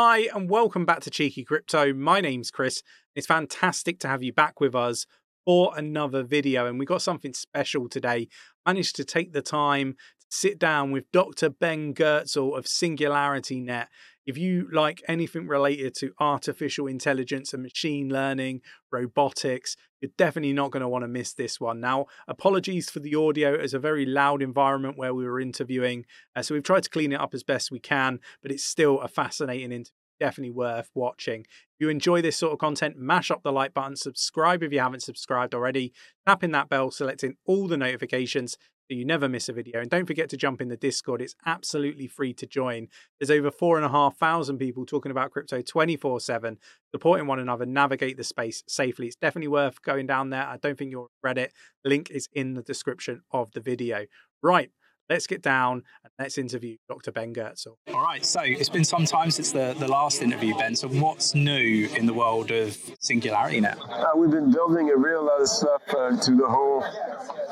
Hi, and welcome back to Cheeky Crypto. My name's Chris. It's fantastic to have you back with us for another video. And we got something special today. I managed to take the time to sit down with Dr. Ben Goertzel of Singularity Net. If you like anything related to artificial intelligence and machine learning, robotics, you're definitely not going to want to miss this one. Now, apologies for the audio. It's a very loud environment where we were interviewing. Uh, so we've tried to clean it up as best we can, but it's still a fascinating interview definitely worth watching. If you enjoy this sort of content, mash up the like button, subscribe if you haven't subscribed already, tapping that bell, selecting all the notifications so you never miss a video. And don't forget to jump in the Discord, it's absolutely free to join. There's over four and a half thousand people talking about crypto 24 7, supporting one another, navigate the space safely. It's definitely worth going down there. I don't think you'll regret it. Link is in the description of the video. Right, let's get down and let's interview Dr. Ben Goertzel. All right, so it's been some time since the, the last interview, Ben. So, what's new in the world of Singularity Net? Uh, we've been building a real lot of stuff uh, through the whole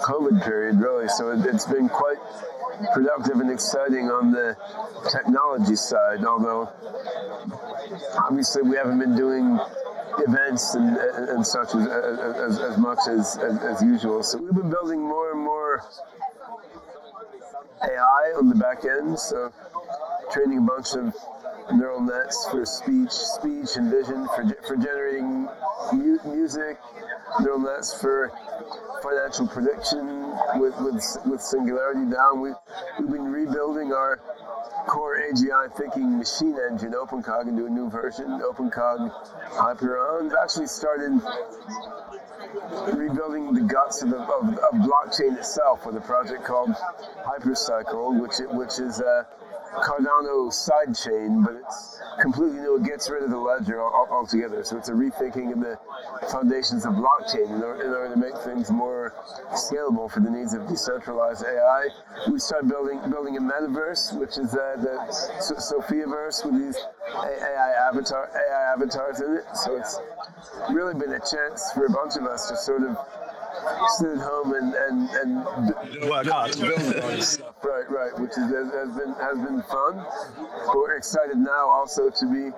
COVID period, really. So, it, it's been quite productive and exciting on the technology side, although obviously we haven't been doing events and, and such as, as, as much as, as, as usual. So, we've been building more and more AI on the back end, so training a bunch of neural nets for speech, speech and vision for, for generating mu- music, neural nets for financial prediction with, with, with Singularity DAO. We, we've been rebuilding our core AGI thinking machine engine, OpenCog, into a new version, OpenCog Hyperon. We've actually started rebuilding the guts of, the, of, of blockchain itself with a project called Hypercycle, which which is a Cardano sidechain, but it's completely new. It gets rid of the ledger altogether. So it's a rethinking of the foundations of blockchain in order, in order, to make things more scalable for the needs of decentralized AI. We started building building a metaverse, which is uh, the Sophiaverse with these AI avatar AI avatars in it. So it's really been a chance for a bunch of us to sort of sit at home and and, and work hard. right, right, which is, has been has been fun. But we're excited now also to be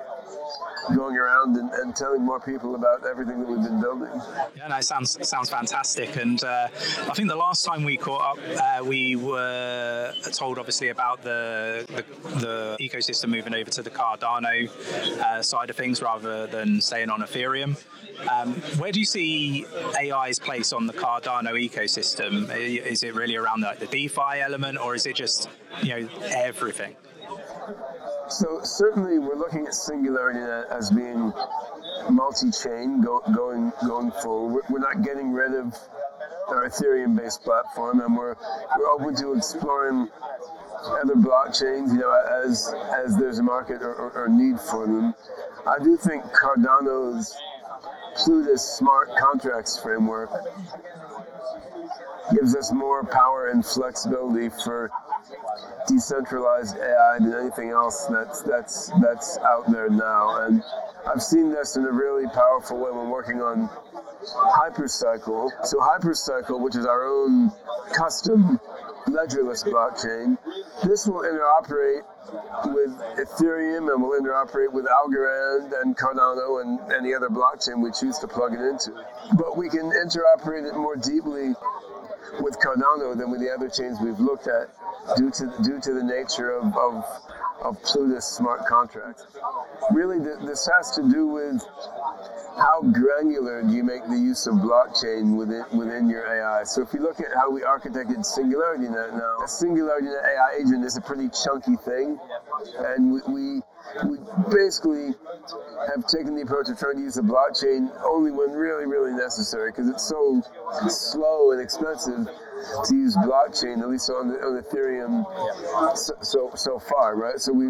going around and, and, telling more people about everything that we've been building. Yeah, no, sounds sounds fantastic. And uh, I think the last time we caught up, uh, we were told obviously about the, the, the ecosystem moving over to the Cardano uh, side of things rather than staying on Ethereum. Um, where do you see AI's place on the Cardano ecosystem? Is it really around the, the DeFi element, or is it just you know everything? So certainly, we're looking at Singularity as being multi-chain, go, going going forward. We're not getting rid of our Ethereum-based platform, and we're we're open to exploring other blockchains. You know, as as there's a market or, or, or need for them. I do think Cardano's Plutus smart contracts framework gives us more power and flexibility for decentralized AI than anything else that's that's that's out there now. And I've seen this in a really powerful way when working on Hypercycle. So Hypercycle, which is our own custom ledgerless blockchain, this will interoperate with Ethereum and will interoperate with Algorand and Cardano and any other blockchain we choose to plug it into. But we can interoperate it more deeply with Cardano than with the other chains we've looked at due to due to the nature of, of, of Plutus smart contracts. Really, this has to do with how granular do you make the use of blockchain within within your AI? So if you look at how we architected Singularity Net now, a Singularity Net AI agent is a pretty chunky thing, and we, we we basically have taken the approach of trying to use the blockchain only when really, really necessary because it's so slow and expensive to use blockchain, at least on, the, on Ethereum, so, so, so far, right? So we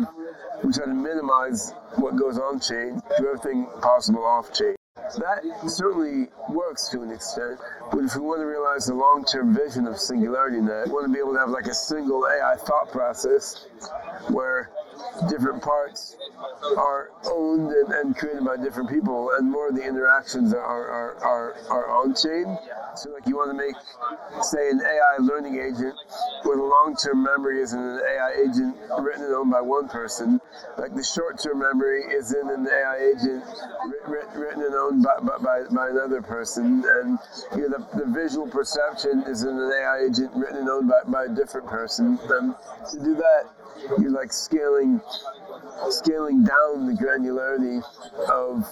we try to minimize what goes on chain, do everything possible off chain. That certainly works to an extent, but if we want to realize the long-term vision of Singularity Net, we want to be able to have like a single AI thought process where different parts are owned and, and created by different people, and more of the interactions are, are, are, are on chain. So, like, you want to make, say, an AI learning agent where the long term memory is in an AI agent written and owned by one person, like the short term memory is in an AI agent written and owned by, by, by another person, and you know, the, the visual perception is in an AI agent written and owned by, by a different person. And to do that, you're like scaling scaling down the granularity of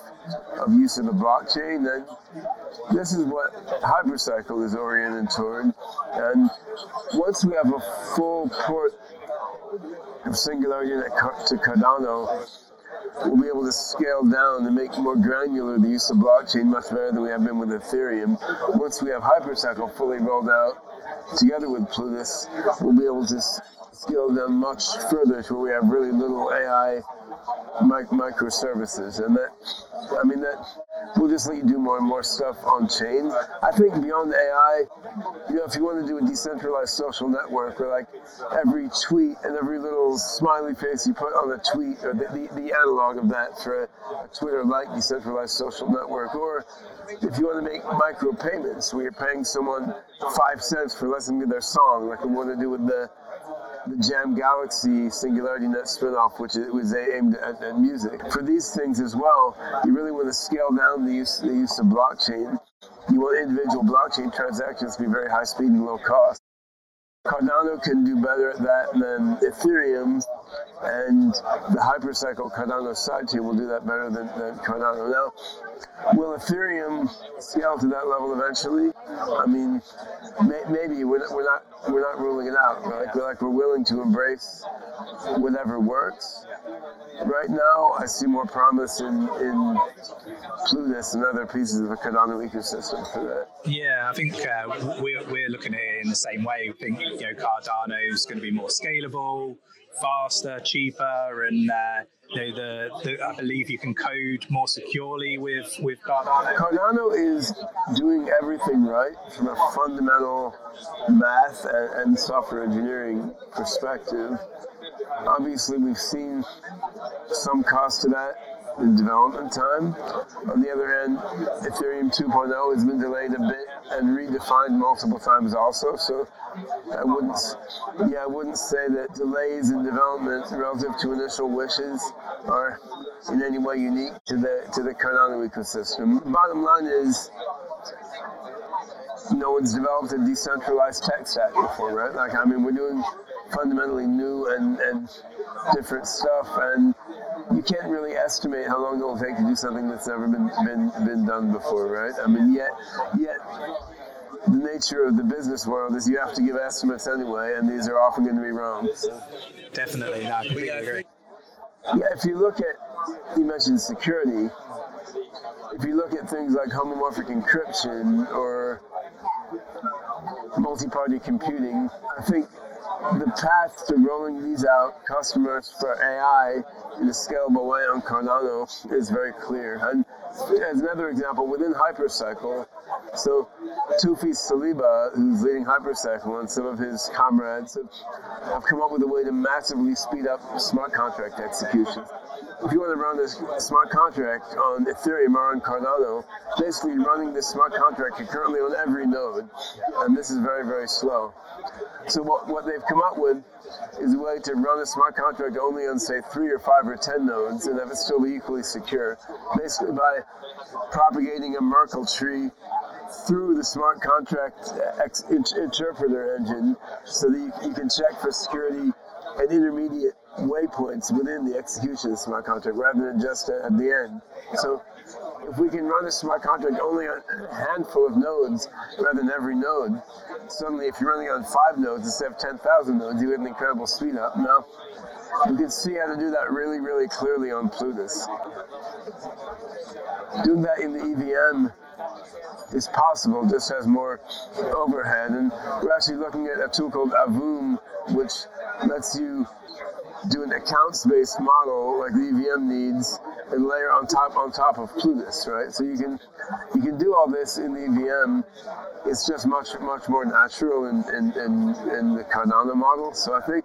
of use of the blockchain, then this is what Hypercycle is oriented toward. And once we have a full port of Singularity to Cardano, we'll be able to scale down and make more granular the use of blockchain much better than we have been with Ethereum. Once we have Hypercycle fully rolled out together with Plutus, we'll be able to scale them much further to where we have really little AI microservices, and that I mean that we'll just let you do more and more stuff on chain. I think beyond AI, you know, if you want to do a decentralized social network where like every tweet and every little smiley face you put on a tweet, or the, the, the analog of that for a, a Twitter-like decentralized social network, or if you want to make micro payments where you're paying someone five cents for listening to their song, like we want to do with the the Jam Galaxy Singularity Net spinoff, which was aimed at, at, music. For these things as well, you really want to scale down the use, the use of blockchain. You want individual blockchain transactions to be very high speed and low cost. Cardano can do better at that than Ethereum, and the Hypercycle Cardano sidechain will do that better than, than Cardano. Now, will Ethereum scale to that level eventually? I mean, may, maybe we're we're not we're not ruling it out. Like we're like we're willing to embrace whatever works. Right now, I see more promise in in Plutus and other pieces of the Cardano ecosystem for that. Yeah, I think uh, we're, we're looking at it in the same way. We think you know Cardano is going to be more scalable, faster, cheaper, and uh, you know, the, the, I believe you can code more securely with, with Cardano. Cardano is doing everything right from a fundamental math and, and software engineering perspective. Obviously, we've seen some cost to that in development time. On the other hand, Ethereum 2.0 has been delayed a bit and redefined multiple times also. So I wouldn't, yeah, I wouldn't say that delays in development relative to initial wishes are in any way unique to the to the Cardano ecosystem. Bottom line is, no one's developed a decentralized tech stack before, right? Like, I mean, we're doing fundamentally new and, and different stuff, and you can't really estimate how long it will take to do something that's never been been been done before, right? I mean, yet yet the nature of the business world is you have to give estimates anyway, and these are often going to be wrong. Definitely, not completely agree. Yeah, if you look at, you mentioned security. If you look at things like homomorphic encryption or multi-party computing, I think the path to rolling these out customers for AI in a scalable way on Cardano is very clear. And as another example, within Hypercycle, so Toufi Saliba, who's leading Hypercycle, and some of his comrades have, have come up with a way to massively speed up smart contract execution. If you want to run this smart contract on Ethereum or on Cardano, basically running this smart contract concurrently on every node, and this is very, very slow. So what, what they've come up with is a way to run a smart contract only on say three or five or ten nodes and have it still be equally secure. Basically by propagating a Merkle tree through the smart contract ex- interpreter engine so that you, you can check for security and intermediate waypoints within the execution of the smart contract rather than just at the end. So if we can run a smart contract only on a handful of nodes rather than every node, suddenly if you're running on five nodes instead of 10,000 nodes, you get an incredible speed up. Now, you can see how to do that really, really clearly on Plutus. Doing that in the EVM is possible, just has more overhead. And we're actually looking at a tool called Avum, which lets you do an accounts-based model like the EVM needs and layer on top on top of Plutus, right? So you can you can do all this in the EVM. It's just much much more natural in in, in, in the Cardano model. So I think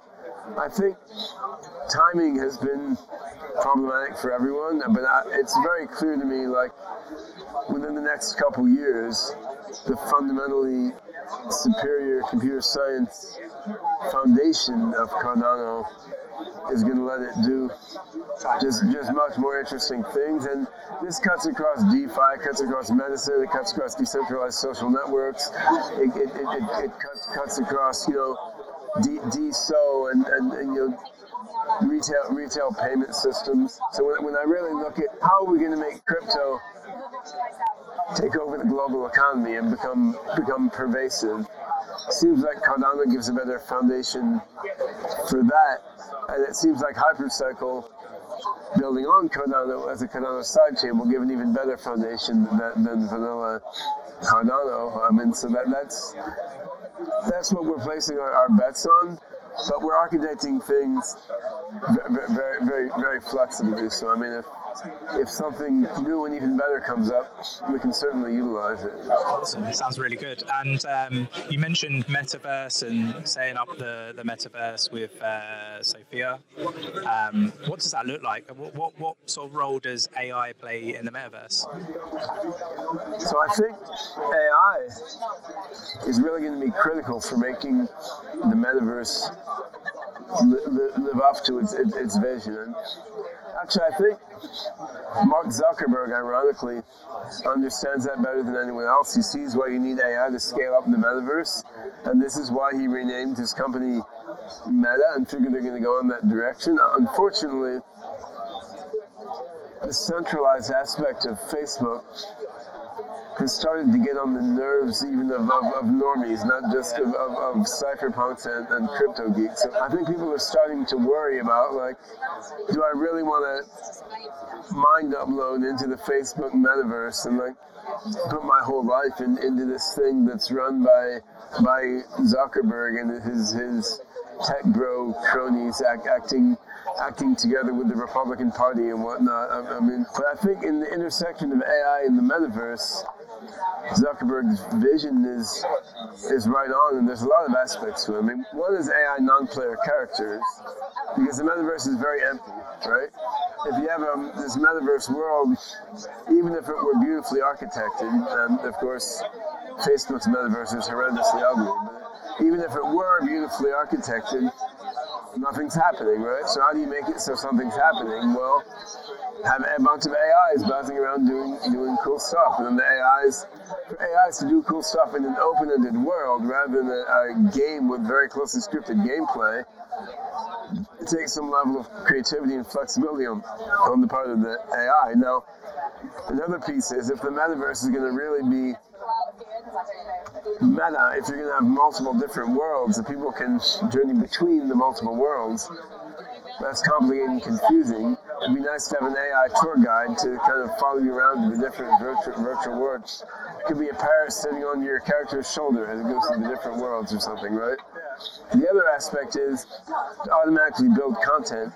I think timing has been problematic for everyone, but I, it's very clear to me like within the next couple years, the fundamentally superior computer science foundation of Cardano is going to let it do just just much more interesting things. And this cuts across DeFi, cuts across medicine, it cuts across decentralized social networks, it, it, it, it, cuts, cuts across you know DSO and, and, and you know retail retail payment systems. So when, when I really look at how are we going to make crypto take over the global economy and become become pervasive, seems like Cardano gives a better foundation for that. And it seems like Hypercycle building on Cardano as a Cardano sidechain will give an even better foundation than, than vanilla Cardano. I mean, so that, that's that's what we're placing our, our bets on. But we're architecting things very, very, very, very flexibly. So I mean, if if something new and even better comes up, we can certainly utilize it. Awesome. Sounds really good. And um, you mentioned metaverse and setting up the, the metaverse with uh, Sophia. Um, what does that look like? What, what, what sort of role does AI play in the metaverse? So I think AI is really going to be critical for making the metaverse live up to its, its, its vision. Actually, I think Mark Zuckerberg, ironically, understands that better than anyone else. He sees why you need AI to scale up the metaverse, and this is why he renamed his company Meta and figured they're going to go in that direction. Unfortunately, the centralized aspect of Facebook has started to get on the nerves even of, of, of normies, not just of, of, of cypherpunks and, and crypto geeks. So I think people are starting to worry about like, do I really want to mind upload into the Facebook metaverse and like put my whole life in, into this thing that's run by by Zuckerberg and his his tech bro cronies act, acting acting together with the Republican Party and whatnot. I, I mean, but I think in the intersection of AI and the metaverse, Zuckerberg's vision is is right on, and there's a lot of aspects to it. I mean, one is AI non-player characters, because the metaverse is very empty, right? If you have um, this metaverse world, even if it were beautifully architected, and of course, Facebook's metaverse is horrendously ugly, but even if it were beautifully architected, nothing's happening, right? So how do you make it so something's happening? Well, have a bunch of AIs buzzing around doing doing cool stuff, and then the AIs for AIs to do cool stuff in an open-ended world rather than a, a game with very closely scripted gameplay. It takes some level of creativity and flexibility on, on the part of the AI. Now, another piece is if the metaverse is going to really be meta, if you're going to have multiple different worlds that people can journey between the multiple worlds, that's complicated and confusing. It'd be nice to have an AI tour guide to kind of follow you around to the different virtual, virtual worlds. It could be a parrot sitting on your character's shoulder as it goes through the different worlds or something, right? The other aspect is to automatically build content.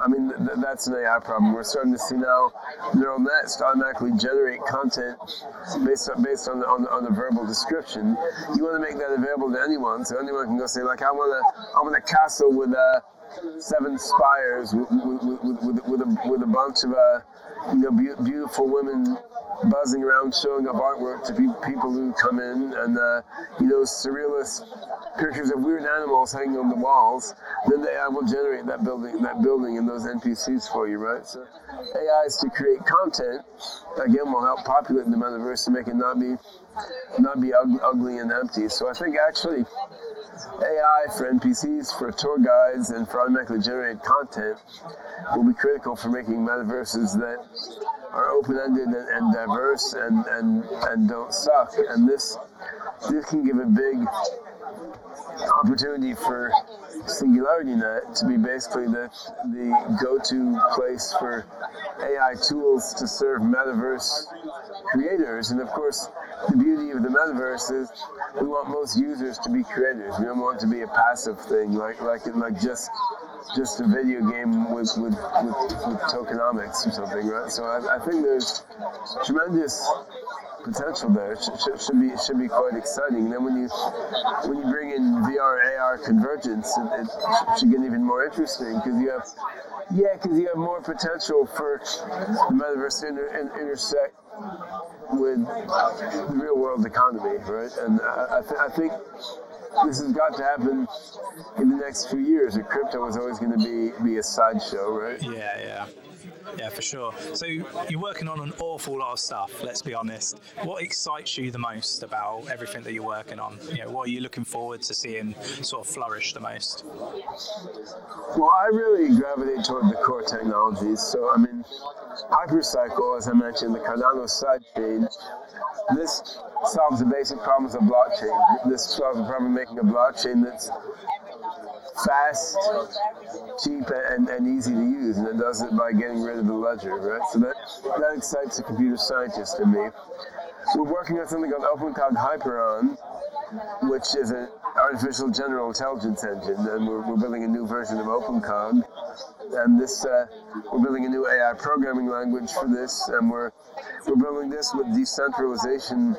I mean, th- that's an AI problem. We're starting to see now neural nets automatically generate content based on based on the, on, the, on the verbal description. You want to make that available to anyone, so anyone can go say like, I want to I want a castle with a seven spires with, with, with, with, a, with a bunch of uh, you know be- beautiful women buzzing around showing up artwork to pe- people who come in and uh, you know surrealist pictures of weird animals hanging on the walls then the AI will generate that building that building and those NPCs for you right? So AIs to create content again will help populate the metaverse to make it not be not be ugly and empty. So I think actually AI for NPCs, for tour guides, and for automatically generated content will be critical for making metaverses that are open-ended and, and diverse and, and, and don't suck. And this this can give a big opportunity for SingularityNet to be basically the, the go-to place for AI tools to serve metaverse creators. And of course, the beauty of the metaverse is we want most users to be creators. We don't want to be a passive thing, like like like just just a video game with with, with, with tokenomics or something, right? So I, I think there's tremendous potential there. It should, should, be should be quite exciting. And then when you when you bring in VR AR convergence, it, it should get even more interesting because you have yeah, because you have more potential for the metaverse to inter, in, intersect with the real world economy, right? And I, I, th- I think this has got to happen in the next few years. And crypto is always going to be be a sideshow, right? Yeah, yeah. Yeah, for sure. So you're working on an awful lot of stuff. Let's be honest. What excites you the most about everything that you're working on? You know, what are you looking forward to seeing sort of flourish the most? Well, I really gravitate toward the core technologies. So I mean, Hypercycle, as I mentioned, the Cardano sidechain. This solves the basic problems of blockchain. This solves the problem of making a blockchain that's fast, cheap, and, and easy to use, and it does it by getting rid of the ledger, right? So that, that excites a computer scientist in me. We're working on something called OpenCog Hyperon, which is an artificial general intelligence engine, and we're, we're building a new version of OpenCog. And this, uh, we're building a new AI programming language for this, and we're we're building this with decentralization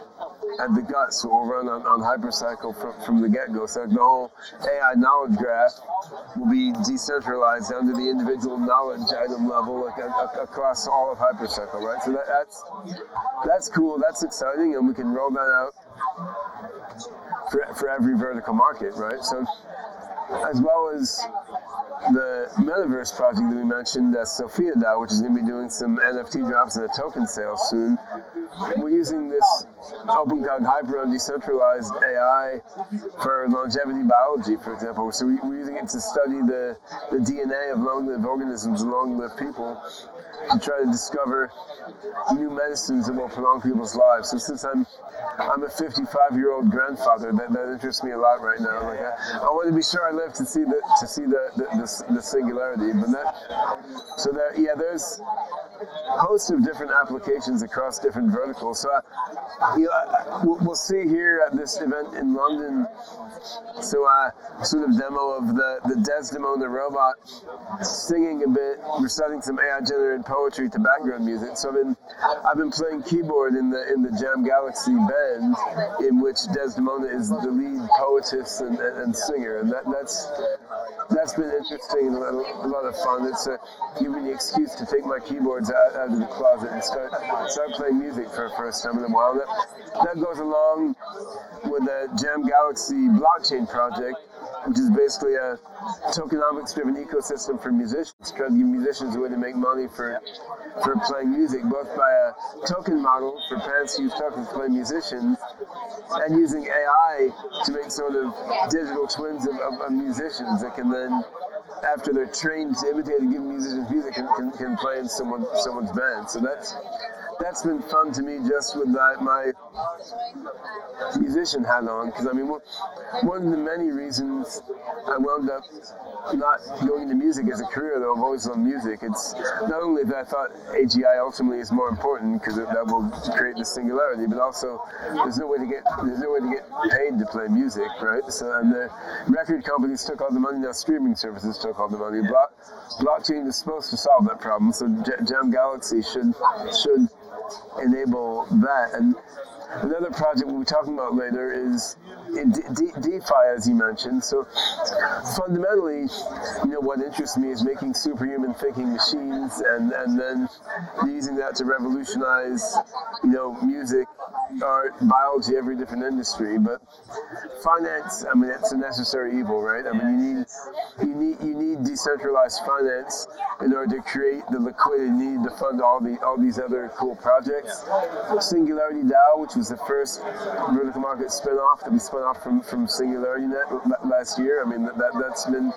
at the guts so we'll run on, on Hypercycle from, from the get-go. So the whole AI knowledge graph will be decentralized down to the individual knowledge item level like, across all of Hypercycle, right? So that, that's that's cool, that's exciting, and we can roll that out for, for every vertical market, right? So as well as the metaverse project that we mentioned, uh, Sophia DAO, which is going to be doing some NFT drops and a token sale soon. We're using this OpenCog Hyperon decentralized AI for longevity biology, for example. So we, are using it to study the, the DNA of long-lived organisms and long-lived people to try to discover new medicines that will prolong people's lives. So since I'm I'm a 55 year old grandfather, that, that interests me a lot right now. Like I, I want to be sure I live to see the to see the the, the, the singularity. But that so that yeah, there's a host of different applications across different verticals. So I, you know, we'll, see here at this event in London so uh, sort of demo of the, the Desdemona robot singing a bit, reciting some AI generated poetry to background music. So I've been I've been playing keyboard in the in the Jam Galaxy band in which Desdemona is the lead poetess and, and, and singer, and that, that's been interesting and a lot, a lot of fun. It's uh, given me the excuse to take my keyboards out, out of the closet and start start playing music for the first time in a while. That, that goes along with the Jam Galaxy blockchain project, which is basically a tokenomics driven ecosystem for musicians, trying to give musicians a way to make money for for playing music, both by a token model for parents who use tokens to play musicians, and using AI to make sort of digital twins of, of, of musicians that can then after they're trained to imitate and give musicians music can, can, can play in someone someone's band. So that's that's been fun to me just with that, my musician hat on because I mean one of the many reasons I wound up not going into music as a career though I've always loved music. It's not only that I thought AGI ultimately is more important because that will create the singularity but also there's no way to get there's no way to get paid to play music right? So and the record companies took all the money now streaming services took all the money. Block, blockchain is supposed to solve that problem so Jam Galaxy should should enable that. And another project we'll be talking about later is eh, De- DeFi, as you mentioned. So fundamentally, you know, what interests me is making superhuman thinking machines and, and then using that to revolutionize, you know, music, art, biology, every different industry. But finance, I mean, it's a necessary evil, right? I mean, you need you need you need decentralized finance in order to create the liquidity needed to fund all the all these other cool projects. Singularity DAO, which was the first vertical market spinoff that we spun off from from Singularity Net last year. I mean, that that's been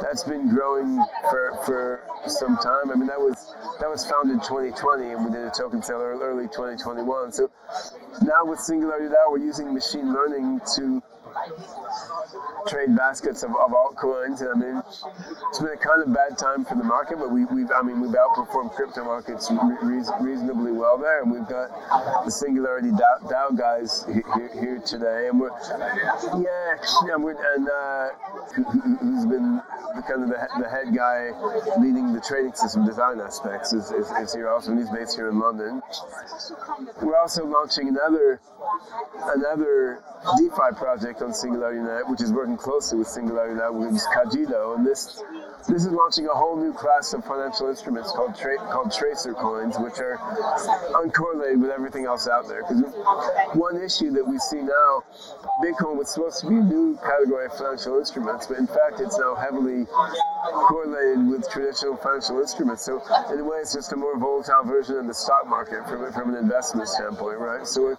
that's been growing for for some time. I mean, that was that was founded 2020, and we did a token sale early 2021. So now with Singularity DAO, we're using machine learning to trade baskets of, of altcoins. And I mean, it's been a kind of bad time for the market, but we, we've I mean we've outperformed crypto markets re- reasonably well there, and we've got the Singularity DAO, DAO guys here, here, today, and we're yeah, yeah we're, and uh, who, has been the kind of the, the head guy leading the trading system design aspects is, is, is here also, and he's based here in London. We're also launching another another DeFi project on SingularityNet, which is working closely with SingularityNet, which is Cogito, and this this is launching a whole new class of financial instruments called tra- called tracer coins, which are uncorrelated with everything else out there. Because one issue that we see now, Bitcoin was supposed to be a new category of financial instruments, but in fact, it's now heavily correlated with traditional financial instruments. So in a way, it's just a more volatile version of the stock market from from an investment standpoint, right? So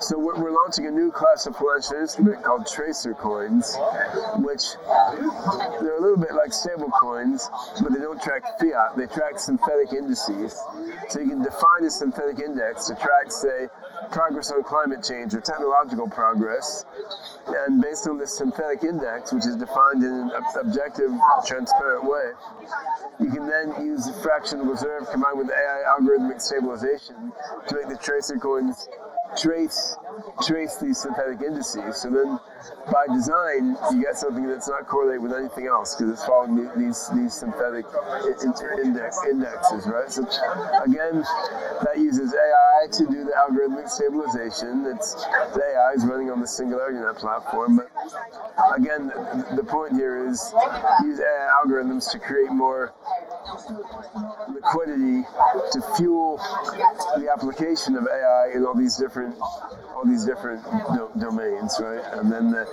so we're, we're, launching a new class of financial instrument called tracer coins, which they're a little bit like stable coins, but they don't track fiat. They track synthetic indices. So you can define a synthetic index to track, say, progress on climate change or technological progress. And based on this synthetic index, which is defined in an objective, transparent way, you can then use fractional reserve combined with AI algorithmic stabilization to make the tracer coins trace trace these synthetic indices. So then, by design, you get something that's not correlated with anything else because it's following these these synthetic index indexes, right? So again, that uses AI to do the algorithmic stabilization. It's the AI is running on the SingularityNet platform, but again, the point here is use AI algorithms to create more liquidity to fuel the application of AI in all these different all these different do- domains, right? And then the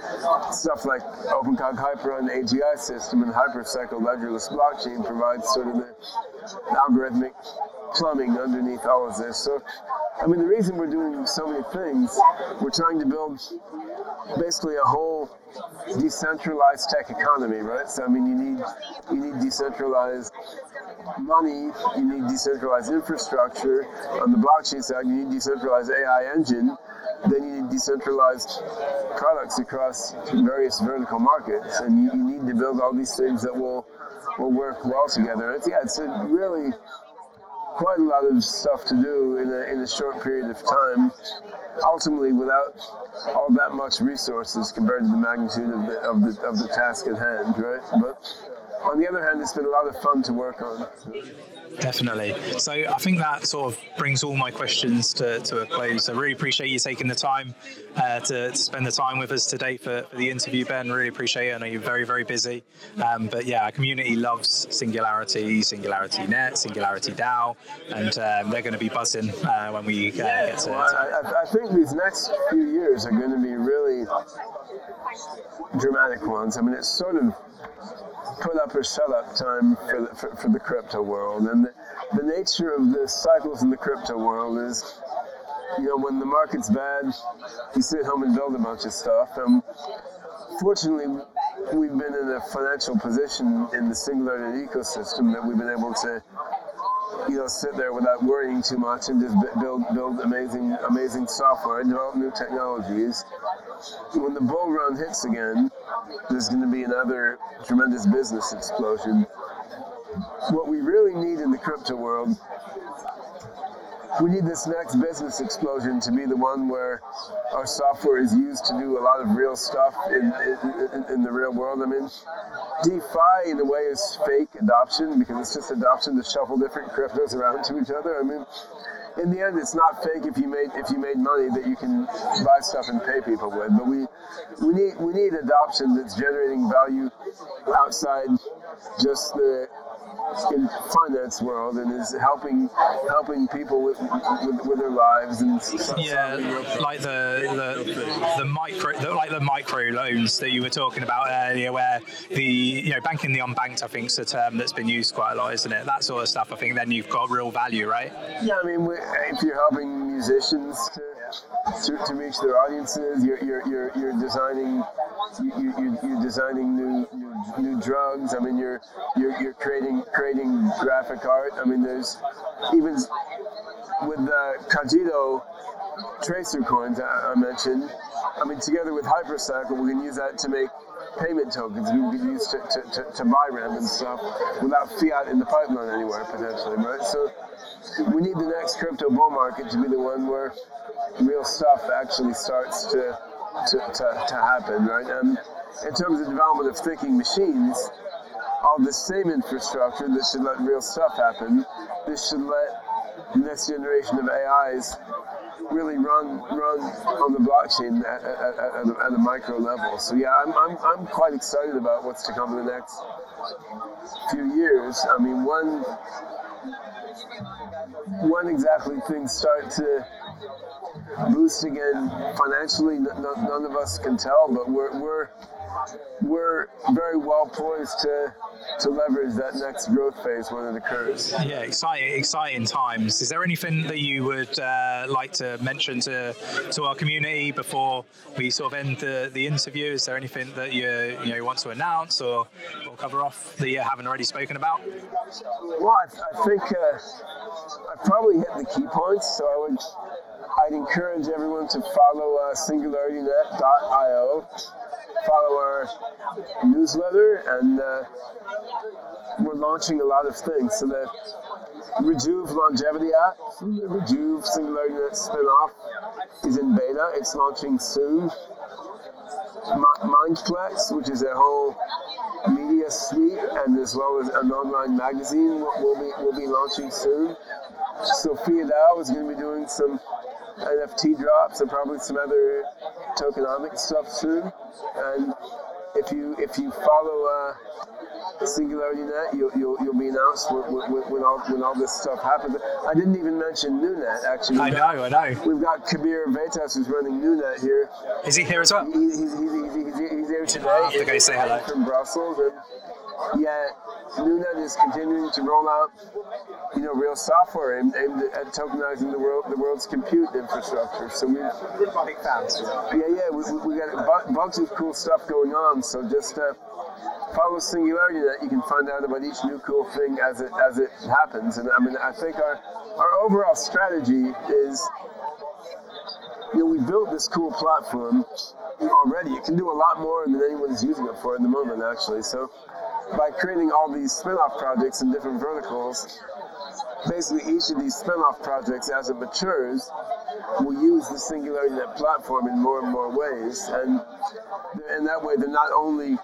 stuff like OpenCog Hyperon the AGI system and Hypercycle ledgerless blockchain provides sort of the algorithmic plumbing underneath all of this. So, I mean, the reason we're doing so many things, we're trying to build basically a whole decentralized tech economy, right? So, I mean, you need you need decentralized money, you need decentralized infrastructure. On the blockchain side, you need decentralized AI engine. Then you need decentralized products across various vertical markets, and you, you need to build all these things that will will work well together. It's, yeah, it's really quite a lot of stuff to do in a, in a short period of time. Ultimately, without all that much resources compared to the magnitude of the of the, of the task at hand, right? But on the other hand, it's been a lot of fun to work on. Definitely. So I think that sort of brings all my questions to, to a close. I really appreciate you taking the time uh, to, to, spend the time with us today for, for, the interview, Ben. Really appreciate it. I know you're very, very busy. Um, but yeah, our community loves Singularity, Singularity Net, Singularity DAO, and um, they're going to be buzzing uh, when we uh, get to, well, I, I think these next few years are going to be really dramatic ones. I mean, it's sort of put up or shut up time for the, for, for the crypto world. And the, the nature of the cycles in the crypto world is, you know, when the market's bad, you sit home and build a bunch of stuff. And fortunately, we've been in a financial position in the Singularity ecosystem that we've been able to you know, sit there without worrying too much and just build build amazing amazing software and develop new technologies. When the bull run hits again, there's going to be another tremendous business explosion. What we really need in the crypto world we need this next business explosion to be the one where our software is used to do a lot of real stuff in, in, in, the real world. I mean, DeFi in a way is fake adoption because it's just adoption to shuffle different cryptos around to each other. I mean, in the end, it's not fake if you made if you made money that you can buy stuff and pay people with. But we we need we need adoption that's generating value outside just the in finance world and is helping helping people with with, with their lives and yeah, like the the, the micro the, like the micro loans that you were talking about earlier, where the you know banking the unbanked, I think is a term that's been used quite a lot, isn't it? That sort of stuff. I think then you've got real value, right? Yeah, I mean, if you're helping musicians to to, to reach their audiences. You're, you're, you're, you're designing you, you, you're designing new, new new drugs. I mean, you're you're, you're creating creating graphic art. I mean, there's even with the Cogito tracer coins I, I mentioned. I mean, together with Hypercycle, we can use that to make payment tokens we can use to, to, to, to buy random stuff without fiat in the pipeline anywhere, potentially, right? So we need the next crypto bull market to be the one where real stuff actually starts to, to, to, to happen, right? And in terms of development of thinking machines, all the same infrastructure that should let real stuff happen, this should let the next generation of AIs really run run on the blockchain at, at, at, a, at, micro level. So yeah, I'm, I'm, I'm quite excited about what's to come in the next few years. I mean, one when exactly things start to boost again financially, none of us can tell, but we're, we're we're very well poised to to leverage that next growth phase when it occurs. Yeah, exciting, exciting times. Is there anything that you would uh, like to mention to to our community before we sort of end the, the interview? Is there anything that you you know want to announce or, or cover off that you haven't already spoken about? Well, I, I think uh, I probably hit the key points. So I would I'd encourage everyone to follow uh, singularitynet.io follow our newsletter, and uh, we're launching a lot of things. So the Rejuve Longevity app, the Rejuve Singularity spinoff, is in beta. It's launching soon. Mindplex, which is a whole media suite, and as well as an online magazine, will be will be launching soon. Sophia DAO is going to be doing some NFT drops and probably some other tokenomics stuff soon. And if you if you follow uh, Singularity Net, you'll, you'll, you'll be announced when, when, when, all, when all this stuff happens. I didn't even mention NuNet, actually. I know, I know. We've got Kabir Veitas who's running NuNet here. Is he here as well? He, he's, he's, he's, he's, he's here today. I'll have to go say hello. From Brussels. And yeah, NuNet is continuing to roll out, you know, real software aimed, aimed at tokenizing the world, the world's compute infrastructure. So we. Yeah, yeah, we, we got a bunch of cool stuff going on. So just uh, follow Singularity Net. You can find out about each new cool thing as it as it happens. And I mean, I think our our overall strategy is you know, we built this cool platform already. It can do a lot more than anyone's using it for at the moment, actually. So by creating all these spin-off projects in different verticals, basically each of these spin-off projects as it matures will use the Singularity Net platform in more and more ways. And in that way, they're not only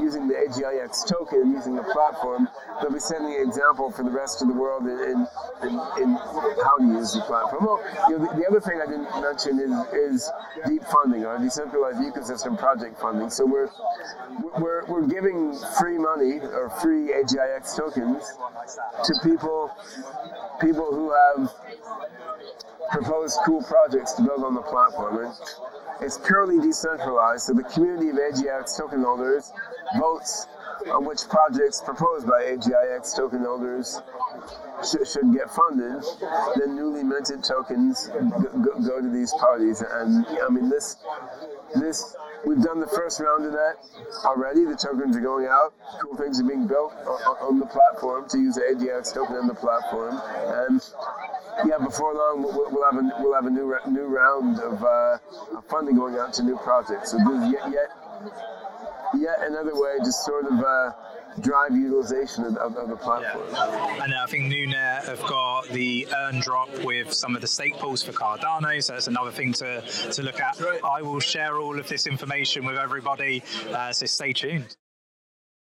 using the AGIX token, using the platform, they'll be setting an example for the rest of the world in, in, in, how to use the platform. Well, you know, the, the, other thing I didn't mention is, is deep funding, or decentralized ecosystem project funding. So we're, we're, we're giving free money or free AGIX tokens to people, people who have proposed cool projects to build on the platform. It's purely decentralized, so the community of AGIX token holders votes on which projects proposed by AGIX token holders should, should get funded, then newly minted tokens go, go, to these parties. And I mean, this, this, we've done the first round of that already. The tokens are going out. Cool things are being built on, on the platform to use the AGIX token on the platform. And yeah, before long we'll, we'll have a we'll have a new new round of uh, funding going out to new projects. So this is yet yet yet another way to sort of uh, drive utilization of, of, of the platform. Yeah. And I think NuNet have got the earn drop with some of the stake pools for Cardano, so that's another thing to, to look at. Right. I will share all of this information with everybody, uh, so stay tuned.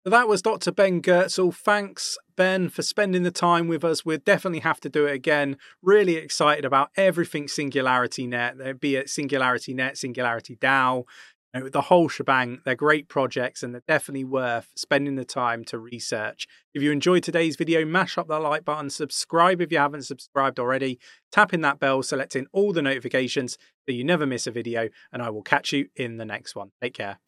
That was Dr. Ben Goertzel. Thanks, Ben, for spending the time with us. We'll definitely have to do it again. Really excited about everything Singularity Net, eh, be it Singularity Net, Singularity DAO, you know, the whole shebang. They're great projects and they're definitely worth spending the time to research. If you enjoyed today's video, mash up that like button, subscribe if you haven't subscribed already, tap in that bell, selecting all the notifications so you never miss a video, and I will catch you in the next one. Take care.